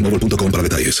boostmobile.com para detalles.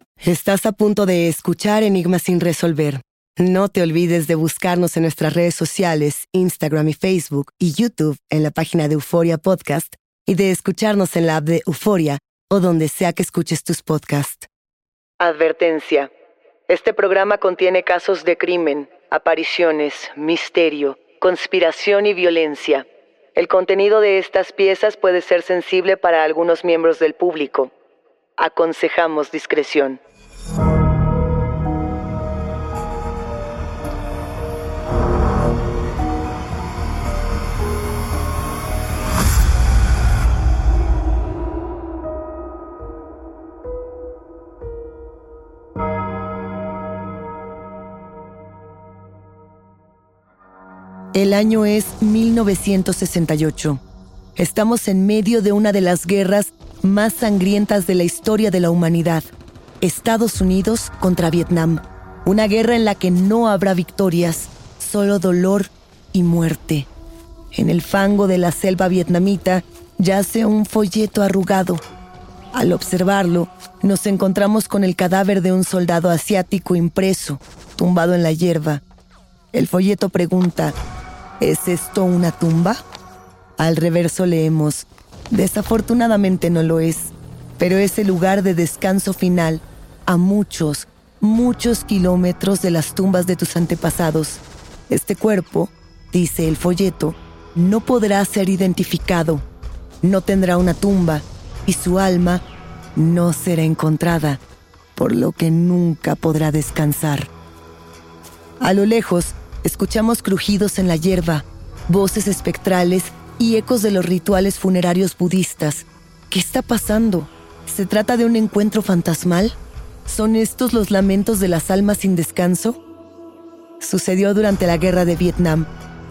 Estás a punto de escuchar Enigmas sin resolver. No te olvides de buscarnos en nuestras redes sociales, Instagram y Facebook y YouTube en la página de Euforia Podcast y de escucharnos en la app de Euforia o donde sea que escuches tus podcasts. Advertencia. Este programa contiene casos de crimen, apariciones, misterio, conspiración y violencia. El contenido de estas piezas puede ser sensible para algunos miembros del público. Aconsejamos discreción. El año es 1968. Estamos en medio de una de las guerras más sangrientas de la historia de la humanidad. Estados Unidos contra Vietnam. Una guerra en la que no habrá victorias, solo dolor y muerte. En el fango de la selva vietnamita yace un folleto arrugado. Al observarlo, nos encontramos con el cadáver de un soldado asiático impreso, tumbado en la hierba. El folleto pregunta, ¿es esto una tumba? Al reverso leemos, desafortunadamente no lo es, pero es el lugar de descanso final a muchos, muchos kilómetros de las tumbas de tus antepasados. Este cuerpo, dice el folleto, no podrá ser identificado, no tendrá una tumba y su alma no será encontrada, por lo que nunca podrá descansar. A lo lejos, escuchamos crujidos en la hierba, voces espectrales y ecos de los rituales funerarios budistas. ¿Qué está pasando? ¿Se trata de un encuentro fantasmal? ¿Son estos los lamentos de las almas sin descanso? Sucedió durante la guerra de Vietnam.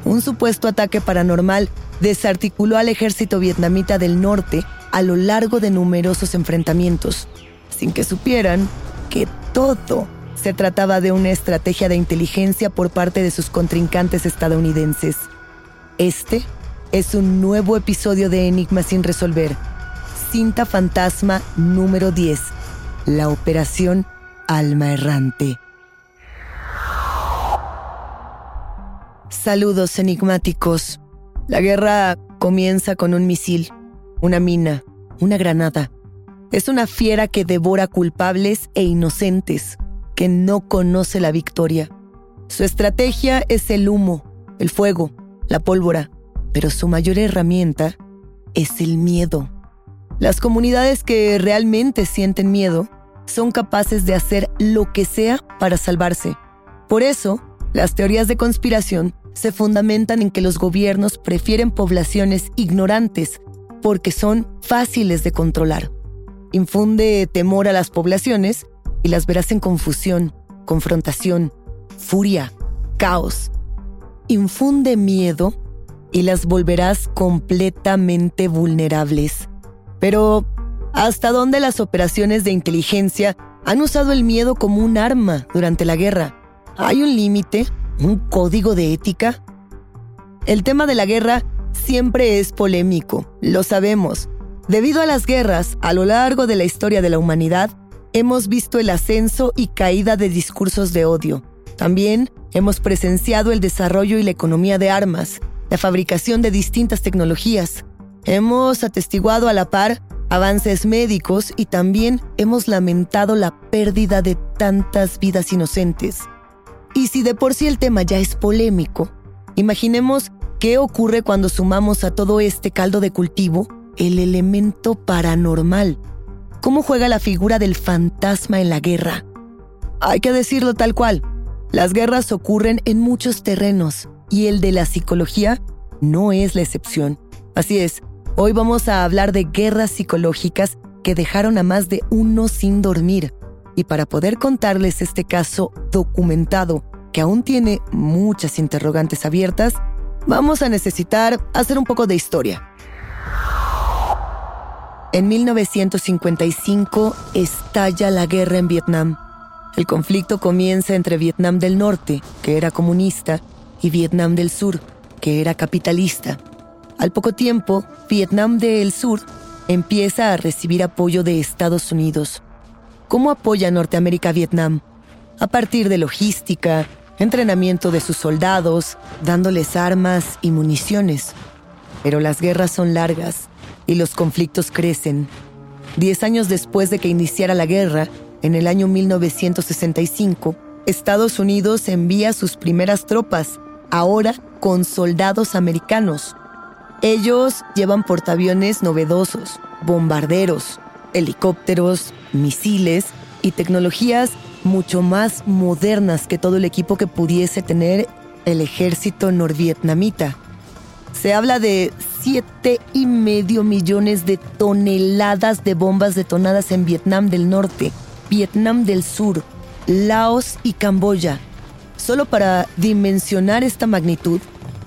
Un supuesto ataque paranormal desarticuló al ejército vietnamita del norte a lo largo de numerosos enfrentamientos, sin que supieran que todo se trataba de una estrategia de inteligencia por parte de sus contrincantes estadounidenses. Este es un nuevo episodio de Enigma sin resolver. Cinta Fantasma número 10. La Operación Alma Errante. Saludos enigmáticos. La guerra comienza con un misil, una mina, una granada. Es una fiera que devora culpables e inocentes, que no conoce la victoria. Su estrategia es el humo, el fuego, la pólvora, pero su mayor herramienta es el miedo. Las comunidades que realmente sienten miedo son capaces de hacer lo que sea para salvarse. Por eso, las teorías de conspiración se fundamentan en que los gobiernos prefieren poblaciones ignorantes porque son fáciles de controlar. Infunde temor a las poblaciones y las verás en confusión, confrontación, furia, caos. Infunde miedo y las volverás completamente vulnerables. Pero, ¿hasta dónde las operaciones de inteligencia han usado el miedo como un arma durante la guerra? ¿Hay un límite? ¿Un código de ética? El tema de la guerra siempre es polémico, lo sabemos. Debido a las guerras, a lo largo de la historia de la humanidad, hemos visto el ascenso y caída de discursos de odio. También hemos presenciado el desarrollo y la economía de armas, la fabricación de distintas tecnologías. Hemos atestiguado a la par avances médicos y también hemos lamentado la pérdida de tantas vidas inocentes. Y si de por sí el tema ya es polémico, imaginemos qué ocurre cuando sumamos a todo este caldo de cultivo el elemento paranormal. ¿Cómo juega la figura del fantasma en la guerra? Hay que decirlo tal cual. Las guerras ocurren en muchos terrenos y el de la psicología no es la excepción. Así es, hoy vamos a hablar de guerras psicológicas que dejaron a más de uno sin dormir. Y para poder contarles este caso documentado, que aún tiene muchas interrogantes abiertas, vamos a necesitar hacer un poco de historia. En 1955 estalla la guerra en Vietnam. El conflicto comienza entre Vietnam del Norte, que era comunista, y Vietnam del Sur, que era capitalista. Al poco tiempo, Vietnam del Sur empieza a recibir apoyo de Estados Unidos. ¿Cómo apoya Norteamérica Vietnam? A partir de logística, entrenamiento de sus soldados, dándoles armas y municiones. Pero las guerras son largas y los conflictos crecen. Diez años después de que iniciara la guerra, en el año 1965, Estados Unidos envía sus primeras tropas ahora con soldados americanos. Ellos llevan portaaviones novedosos, bombarderos, helicópteros, misiles y tecnologías mucho más modernas que todo el equipo que pudiese tener el ejército norvietnamita. Se habla de siete y medio millones de toneladas de bombas detonadas en Vietnam del Norte, Vietnam del Sur, Laos y Camboya. Solo para dimensionar esta magnitud,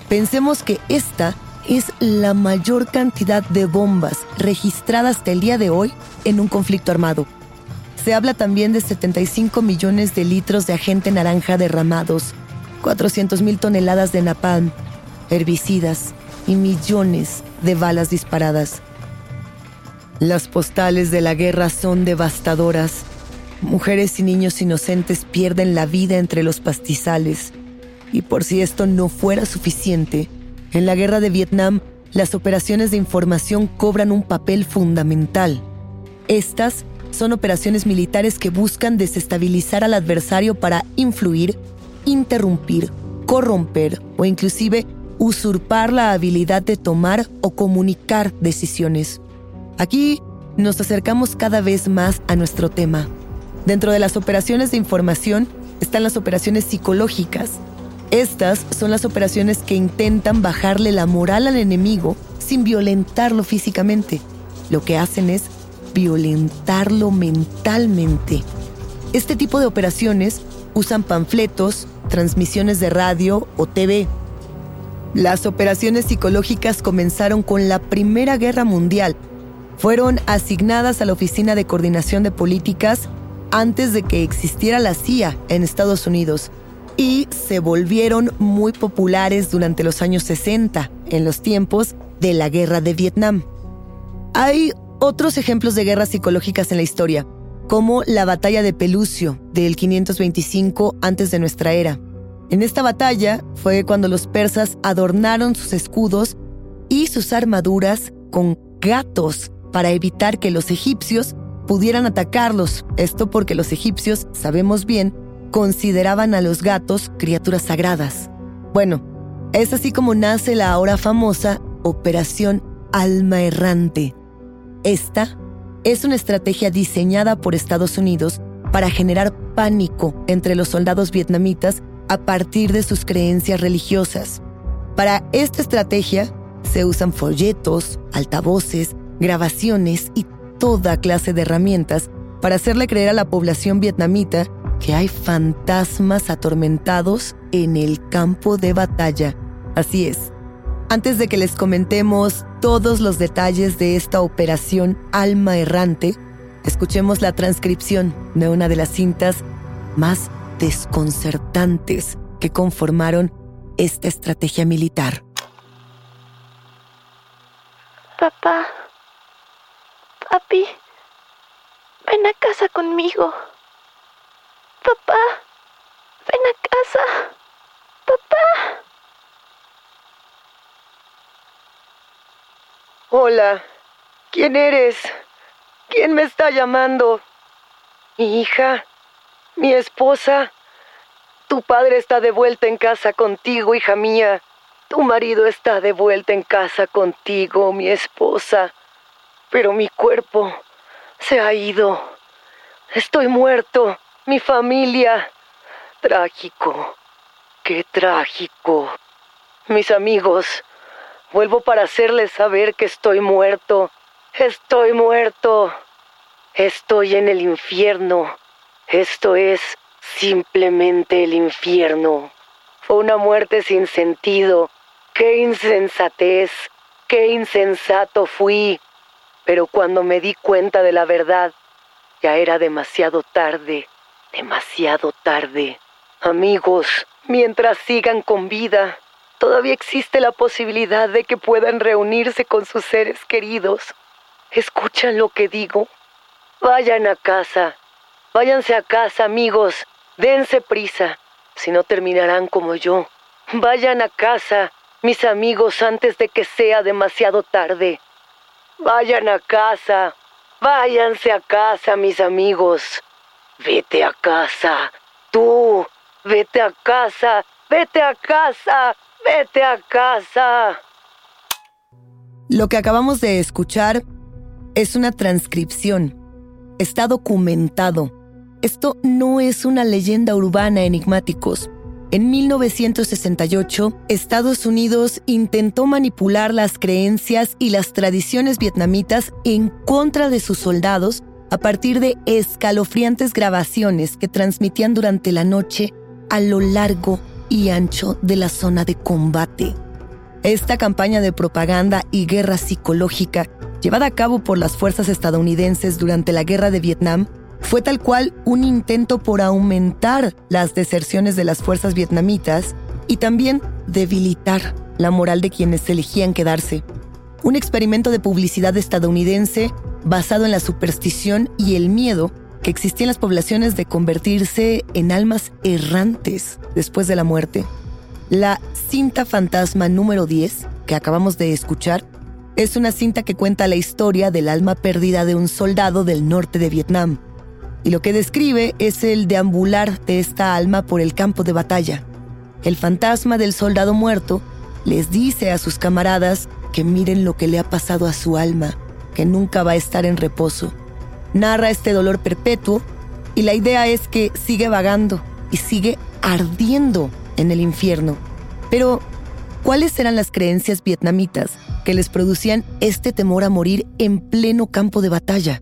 pensemos que esta es la mayor cantidad de bombas registradas hasta el día de hoy en un conflicto armado. Se habla también de 75 millones de litros de agente naranja derramados, 400 mil toneladas de napalm, herbicidas y millones de balas disparadas. Las postales de la guerra son devastadoras Mujeres y niños inocentes pierden la vida entre los pastizales. Y por si esto no fuera suficiente, en la guerra de Vietnam, las operaciones de información cobran un papel fundamental. Estas son operaciones militares que buscan desestabilizar al adversario para influir, interrumpir, corromper o inclusive usurpar la habilidad de tomar o comunicar decisiones. Aquí nos acercamos cada vez más a nuestro tema, Dentro de las operaciones de información están las operaciones psicológicas. Estas son las operaciones que intentan bajarle la moral al enemigo sin violentarlo físicamente. Lo que hacen es violentarlo mentalmente. Este tipo de operaciones usan panfletos, transmisiones de radio o TV. Las operaciones psicológicas comenzaron con la Primera Guerra Mundial. Fueron asignadas a la Oficina de Coordinación de Políticas antes de que existiera la CIA en Estados Unidos y se volvieron muy populares durante los años 60, en los tiempos de la guerra de Vietnam. Hay otros ejemplos de guerras psicológicas en la historia, como la batalla de Pelucio del 525 antes de nuestra era. En esta batalla fue cuando los persas adornaron sus escudos y sus armaduras con gatos para evitar que los egipcios pudieran atacarlos. Esto porque los egipcios, sabemos bien, consideraban a los gatos criaturas sagradas. Bueno, es así como nace la ahora famosa Operación Alma Errante. Esta es una estrategia diseñada por Estados Unidos para generar pánico entre los soldados vietnamitas a partir de sus creencias religiosas. Para esta estrategia se usan folletos, altavoces, grabaciones y toda clase de herramientas para hacerle creer a la población vietnamita que hay fantasmas atormentados en el campo de batalla. Así es. Antes de que les comentemos todos los detalles de esta operación Alma Errante, escuchemos la transcripción de una de las cintas más desconcertantes que conformaron esta estrategia militar. Papá, papi, ven a casa conmigo. Papá, ven a casa. Papá. Hola, ¿quién eres? ¿Quién me está llamando? Mi hija, mi esposa. Tu padre está de vuelta en casa contigo, hija mía. Tu marido está de vuelta en casa contigo, mi esposa. Pero mi cuerpo se ha ido. Estoy muerto. Mi familia. Trágico. Qué trágico. Mis amigos, vuelvo para hacerles saber que estoy muerto. Estoy muerto. Estoy en el infierno. Esto es simplemente el infierno. Fue una muerte sin sentido. Qué insensatez. Qué insensato fui. Pero cuando me di cuenta de la verdad, ya era demasiado tarde demasiado tarde. Amigos, mientras sigan con vida, todavía existe la posibilidad de que puedan reunirse con sus seres queridos. ¿Escuchan lo que digo? Vayan a casa. Váyanse a casa, amigos. Dense prisa, si no terminarán como yo. Vayan a casa, mis amigos, antes de que sea demasiado tarde. Vayan a casa. Váyanse a casa, mis amigos. Vete a casa. Tú, vete a casa. Vete a casa. Vete a casa. Lo que acabamos de escuchar es una transcripción. Está documentado. Esto no es una leyenda urbana enigmáticos. En 1968, Estados Unidos intentó manipular las creencias y las tradiciones vietnamitas en contra de sus soldados a partir de escalofriantes grabaciones que transmitían durante la noche a lo largo y ancho de la zona de combate. Esta campaña de propaganda y guerra psicológica llevada a cabo por las fuerzas estadounidenses durante la guerra de Vietnam fue tal cual un intento por aumentar las deserciones de las fuerzas vietnamitas y también debilitar la moral de quienes elegían quedarse. Un experimento de publicidad estadounidense basado en la superstición y el miedo que existía en las poblaciones de convertirse en almas errantes después de la muerte. La cinta fantasma número 10, que acabamos de escuchar, es una cinta que cuenta la historia del alma perdida de un soldado del norte de Vietnam. Y lo que describe es el deambular de esta alma por el campo de batalla. El fantasma del soldado muerto les dice a sus camaradas que miren lo que le ha pasado a su alma que nunca va a estar en reposo. Narra este dolor perpetuo y la idea es que sigue vagando y sigue ardiendo en el infierno. Pero, ¿cuáles eran las creencias vietnamitas que les producían este temor a morir en pleno campo de batalla?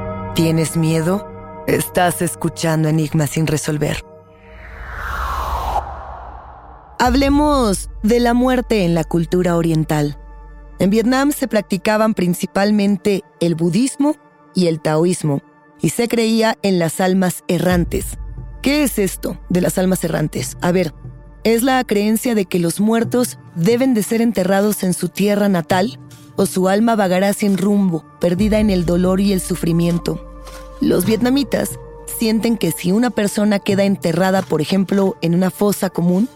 ¿Tienes miedo? Estás escuchando Enigmas sin resolver. Hablemos de la muerte en la cultura oriental. En Vietnam se practicaban principalmente el budismo y el taoísmo, y se creía en las almas errantes. ¿Qué es esto de las almas errantes? A ver, es la creencia de que los muertos deben de ser enterrados en su tierra natal o su alma vagará sin rumbo, perdida en el dolor y el sufrimiento. Los vietnamitas sienten que si una persona queda enterrada, por ejemplo, en una fosa común,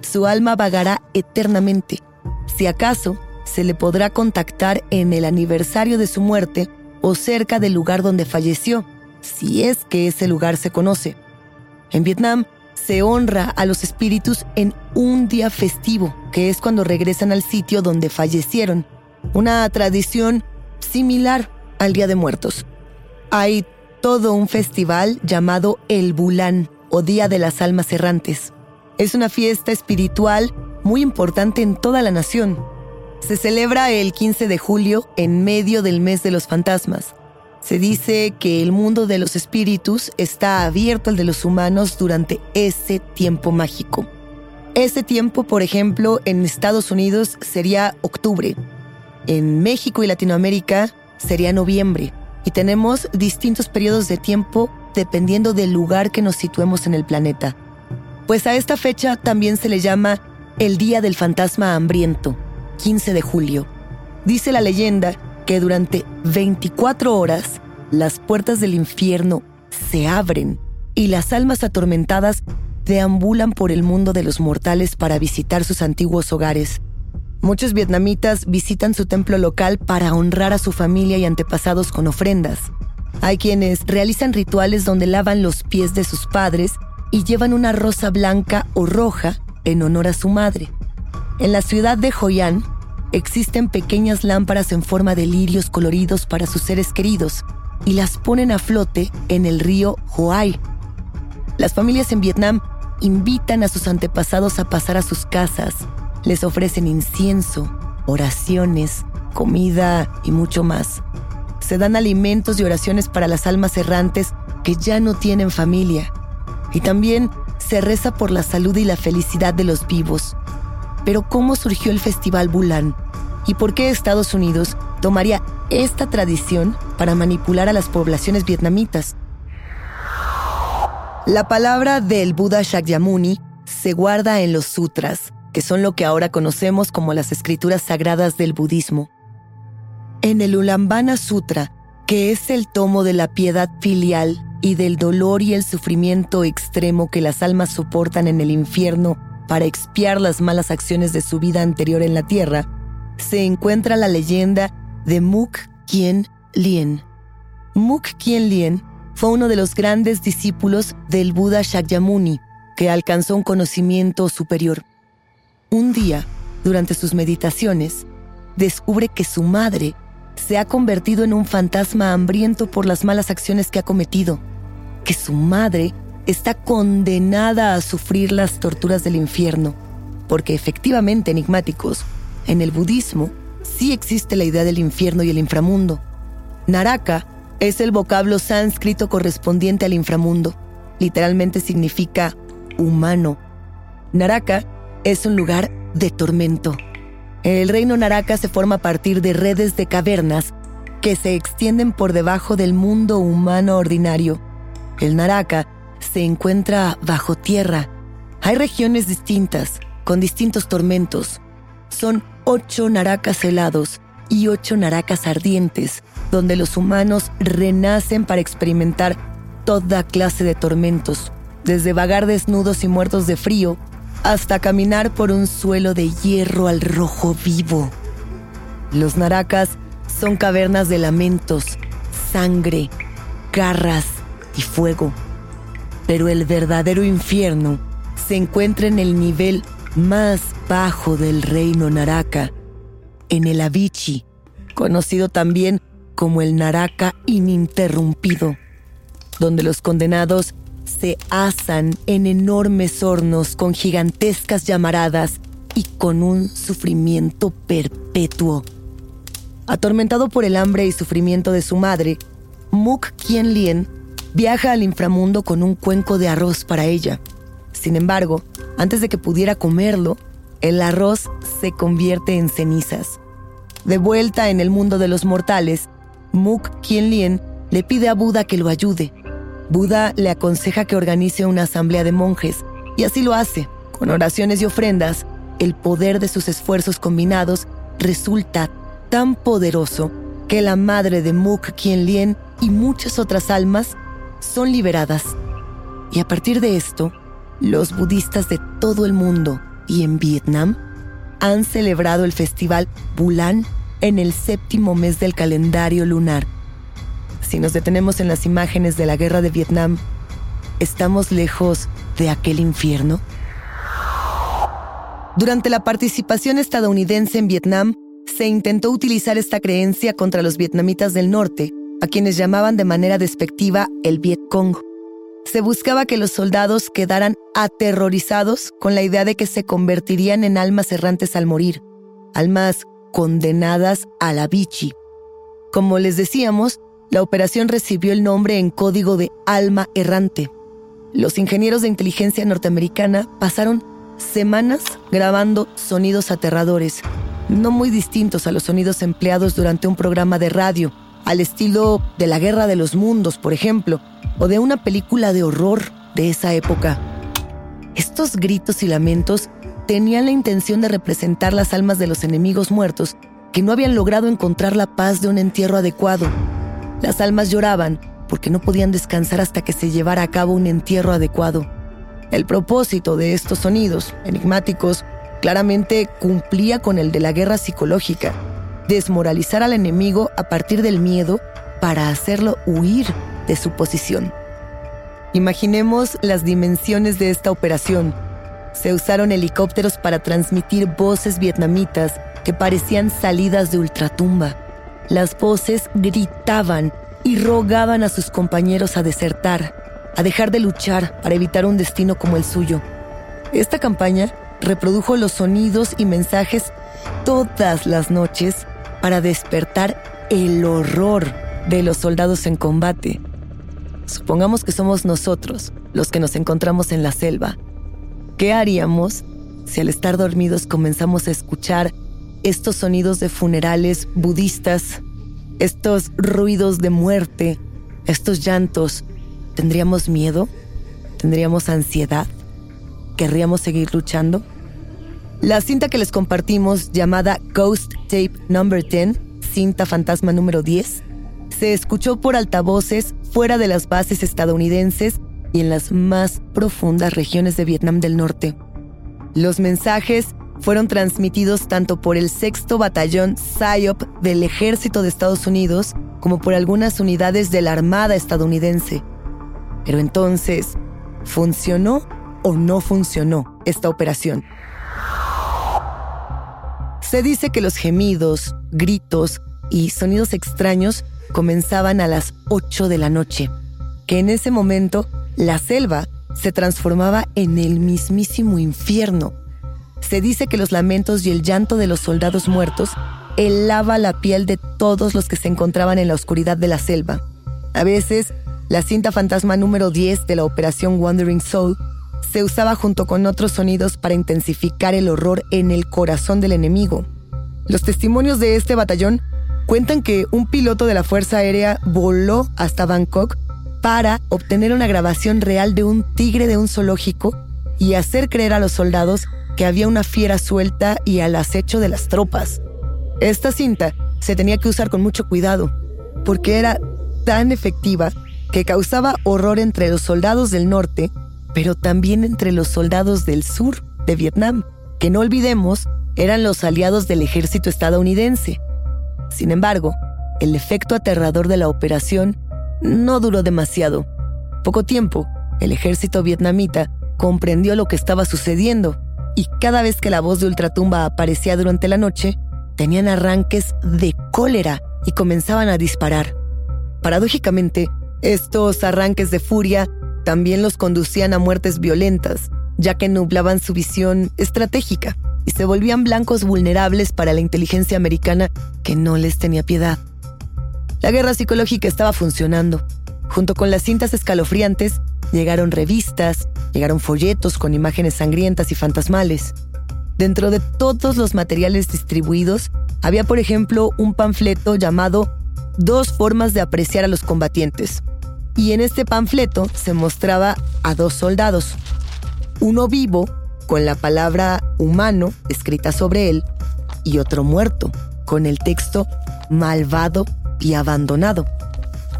su alma vagará eternamente. Si acaso, se le podrá contactar en el aniversario de su muerte o cerca del lugar donde falleció, si es que ese lugar se conoce. En Vietnam, se honra a los espíritus en un día festivo, que es cuando regresan al sitio donde fallecieron, una tradición similar al Día de Muertos. Hay todo un festival llamado El Bulán o Día de las Almas Errantes. Es una fiesta espiritual muy importante en toda la nación. Se celebra el 15 de julio en medio del mes de los fantasmas. Se dice que el mundo de los espíritus está abierto al de los humanos durante ese tiempo mágico. Ese tiempo, por ejemplo, en Estados Unidos sería octubre. En México y Latinoamérica sería noviembre. Y tenemos distintos periodos de tiempo dependiendo del lugar que nos situemos en el planeta. Pues a esta fecha también se le llama el Día del Fantasma Hambriento, 15 de julio. Dice la leyenda que durante 24 horas las puertas del infierno se abren y las almas atormentadas deambulan por el mundo de los mortales para visitar sus antiguos hogares. Muchos vietnamitas visitan su templo local para honrar a su familia y antepasados con ofrendas. Hay quienes realizan rituales donde lavan los pies de sus padres y llevan una rosa blanca o roja en honor a su madre. En la ciudad de Hoi An existen pequeñas lámparas en forma de lirios coloridos para sus seres queridos y las ponen a flote en el río Hoai. Las familias en Vietnam invitan a sus antepasados a pasar a sus casas, les ofrecen incienso, oraciones, comida y mucho más. Se dan alimentos y oraciones para las almas errantes que ya no tienen familia. Y también se reza por la salud y la felicidad de los vivos. Pero ¿cómo surgió el Festival Bulan? ¿Y por qué Estados Unidos tomaría esta tradición para manipular a las poblaciones vietnamitas? La palabra del Buda Shakyamuni se guarda en los sutras, que son lo que ahora conocemos como las escrituras sagradas del budismo. En el Ulambana Sutra, que es el tomo de la piedad filial y del dolor y el sufrimiento extremo que las almas soportan en el infierno para expiar las malas acciones de su vida anterior en la tierra, se encuentra la leyenda de Muk Kien Lien. Muk Kien Lien fue uno de los grandes discípulos del Buda Shakyamuni, que alcanzó un conocimiento superior. Un día, durante sus meditaciones, descubre que su madre se ha convertido en un fantasma hambriento por las malas acciones que ha cometido, que su madre está condenada a sufrir las torturas del infierno, porque efectivamente, enigmáticos, en el budismo sí existe la idea del infierno y el inframundo. Naraka es el vocablo sánscrito correspondiente al inframundo. Literalmente significa humano. Naraka es un lugar de tormento. El reino Naraka se forma a partir de redes de cavernas que se extienden por debajo del mundo humano ordinario. El Naraka se encuentra bajo tierra. Hay regiones distintas, con distintos tormentos. Son ocho Narakas helados y ocho naracas ardientes, donde los humanos renacen para experimentar toda clase de tormentos, desde vagar desnudos y muertos de frío hasta caminar por un suelo de hierro al rojo vivo. Los naracas son cavernas de lamentos, sangre, garras y fuego. Pero el verdadero infierno se encuentra en el nivel más bajo del reino Naraka, en el Avicii, conocido también como el Naraka ininterrumpido, donde los condenados se asan en enormes hornos con gigantescas llamaradas y con un sufrimiento perpetuo. Atormentado por el hambre y sufrimiento de su madre, Muk Kien Lien viaja al inframundo con un cuenco de arroz para ella. Sin embargo, antes de que pudiera comerlo, el arroz se convierte en cenizas. De vuelta en el mundo de los mortales, Muk Kien Lien le pide a Buda que lo ayude. Buda le aconseja que organice una asamblea de monjes, y así lo hace. Con oraciones y ofrendas, el poder de sus esfuerzos combinados resulta tan poderoso que la madre de Muk Kien Lien y muchas otras almas son liberadas. Y a partir de esto, los budistas de todo el mundo y en Vietnam han celebrado el festival Bulan en el séptimo mes del calendario lunar. Si nos detenemos en las imágenes de la guerra de Vietnam, ¿estamos lejos de aquel infierno? Durante la participación estadounidense en Vietnam, se intentó utilizar esta creencia contra los vietnamitas del norte, a quienes llamaban de manera despectiva el Viet Cong. Se buscaba que los soldados quedaran aterrorizados con la idea de que se convertirían en almas errantes al morir, almas condenadas a la Vichy. Como les decíamos, la operación recibió el nombre en código de alma errante. Los ingenieros de inteligencia norteamericana pasaron semanas grabando sonidos aterradores, no muy distintos a los sonidos empleados durante un programa de radio, al estilo de la Guerra de los Mundos, por ejemplo, o de una película de horror de esa época. Estos gritos y lamentos tenían la intención de representar las almas de los enemigos muertos que no habían logrado encontrar la paz de un entierro adecuado. Las almas lloraban porque no podían descansar hasta que se llevara a cabo un entierro adecuado. El propósito de estos sonidos enigmáticos claramente cumplía con el de la guerra psicológica, desmoralizar al enemigo a partir del miedo para hacerlo huir de su posición. Imaginemos las dimensiones de esta operación. Se usaron helicópteros para transmitir voces vietnamitas que parecían salidas de ultratumba. Las voces gritaban y rogaban a sus compañeros a desertar, a dejar de luchar para evitar un destino como el suyo. Esta campaña reprodujo los sonidos y mensajes todas las noches para despertar el horror de los soldados en combate. Supongamos que somos nosotros los que nos encontramos en la selva. ¿Qué haríamos si al estar dormidos comenzamos a escuchar estos sonidos de funerales budistas, estos ruidos de muerte, estos llantos? ¿Tendríamos miedo? ¿Tendríamos ansiedad? ¿Querríamos seguir luchando? La cinta que les compartimos, llamada Ghost Tape Number 10, cinta fantasma número 10, se escuchó por altavoces fuera de las bases estadounidenses y en las más profundas regiones de Vietnam del Norte. Los mensajes fueron transmitidos tanto por el sexto batallón PSYOP del ejército de Estados Unidos como por algunas unidades de la Armada estadounidense. Pero entonces, ¿funcionó o no funcionó esta operación? Se dice que los gemidos, gritos y sonidos extraños comenzaban a las 8 de la noche, que en ese momento la selva se transformaba en el mismísimo infierno. Se dice que los lamentos y el llanto de los soldados muertos helaba la piel de todos los que se encontraban en la oscuridad de la selva. A veces, la cinta fantasma número 10 de la Operación Wandering Soul se usaba junto con otros sonidos para intensificar el horror en el corazón del enemigo. Los testimonios de este batallón cuentan que un piloto de la Fuerza Aérea voló hasta Bangkok para obtener una grabación real de un tigre de un zoológico y hacer creer a los soldados que había una fiera suelta y al acecho de las tropas. Esta cinta se tenía que usar con mucho cuidado, porque era tan efectiva que causaba horror entre los soldados del norte, pero también entre los soldados del sur de Vietnam, que no olvidemos eran los aliados del ejército estadounidense. Sin embargo, el efecto aterrador de la operación no duró demasiado. Poco tiempo, el ejército vietnamita comprendió lo que estaba sucediendo y cada vez que la voz de Ultratumba aparecía durante la noche, tenían arranques de cólera y comenzaban a disparar. Paradójicamente, estos arranques de furia también los conducían a muertes violentas, ya que nublaban su visión estratégica y se volvían blancos vulnerables para la inteligencia americana que no les tenía piedad. La guerra psicológica estaba funcionando. Junto con las cintas escalofriantes, llegaron revistas, llegaron folletos con imágenes sangrientas y fantasmales. Dentro de todos los materiales distribuidos, había por ejemplo un panfleto llamado Dos formas de apreciar a los combatientes. Y en este panfleto se mostraba a dos soldados, uno vivo con la palabra humano escrita sobre él y otro muerto con el texto malvado y abandonado.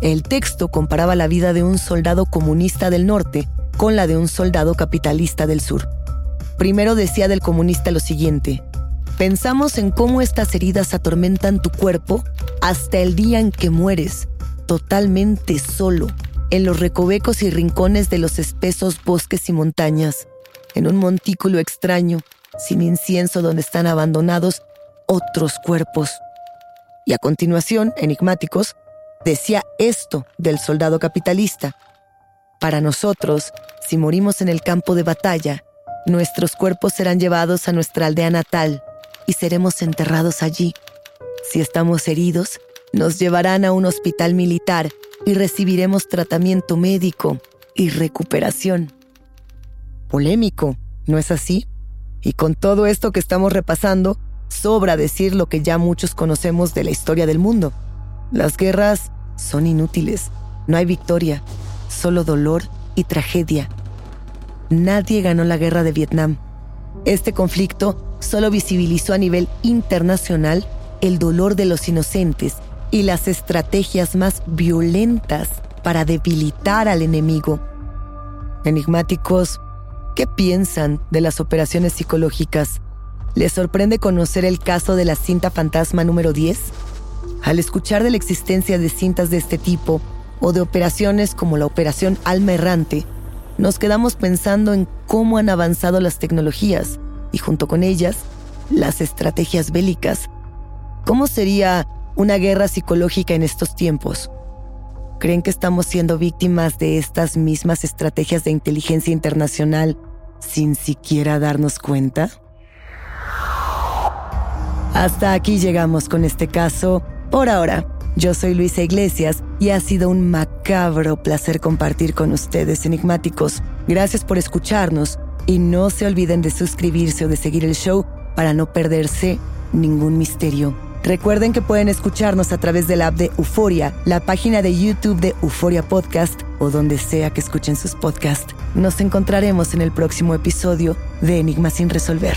El texto comparaba la vida de un soldado comunista del norte con la de un soldado capitalista del sur. Primero decía del comunista lo siguiente, pensamos en cómo estas heridas atormentan tu cuerpo hasta el día en que mueres, totalmente solo, en los recovecos y rincones de los espesos bosques y montañas, en un montículo extraño, sin incienso donde están abandonados otros cuerpos. Y a continuación, enigmáticos, decía esto del soldado capitalista. Para nosotros, si morimos en el campo de batalla, nuestros cuerpos serán llevados a nuestra aldea natal y seremos enterrados allí. Si estamos heridos, nos llevarán a un hospital militar y recibiremos tratamiento médico y recuperación polémico, ¿no es así? Y con todo esto que estamos repasando, sobra decir lo que ya muchos conocemos de la historia del mundo. Las guerras son inútiles, no hay victoria, solo dolor y tragedia. Nadie ganó la guerra de Vietnam. Este conflicto solo visibilizó a nivel internacional el dolor de los inocentes y las estrategias más violentas para debilitar al enemigo. Enigmáticos, ¿Qué piensan de las operaciones psicológicas? ¿Les sorprende conocer el caso de la cinta fantasma número 10? Al escuchar de la existencia de cintas de este tipo o de operaciones como la operación Alma Errante, nos quedamos pensando en cómo han avanzado las tecnologías y junto con ellas las estrategias bélicas. ¿Cómo sería una guerra psicológica en estos tiempos? ¿Creen que estamos siendo víctimas de estas mismas estrategias de inteligencia internacional sin siquiera darnos cuenta? Hasta aquí llegamos con este caso por ahora. Yo soy Luisa Iglesias y ha sido un macabro placer compartir con ustedes enigmáticos. Gracias por escucharnos y no se olviden de suscribirse o de seguir el show para no perderse ningún misterio. Recuerden que pueden escucharnos a través de la app de Euforia, la página de YouTube de Euforia Podcast o donde sea que escuchen sus podcasts. Nos encontraremos en el próximo episodio de Enigma sin resolver.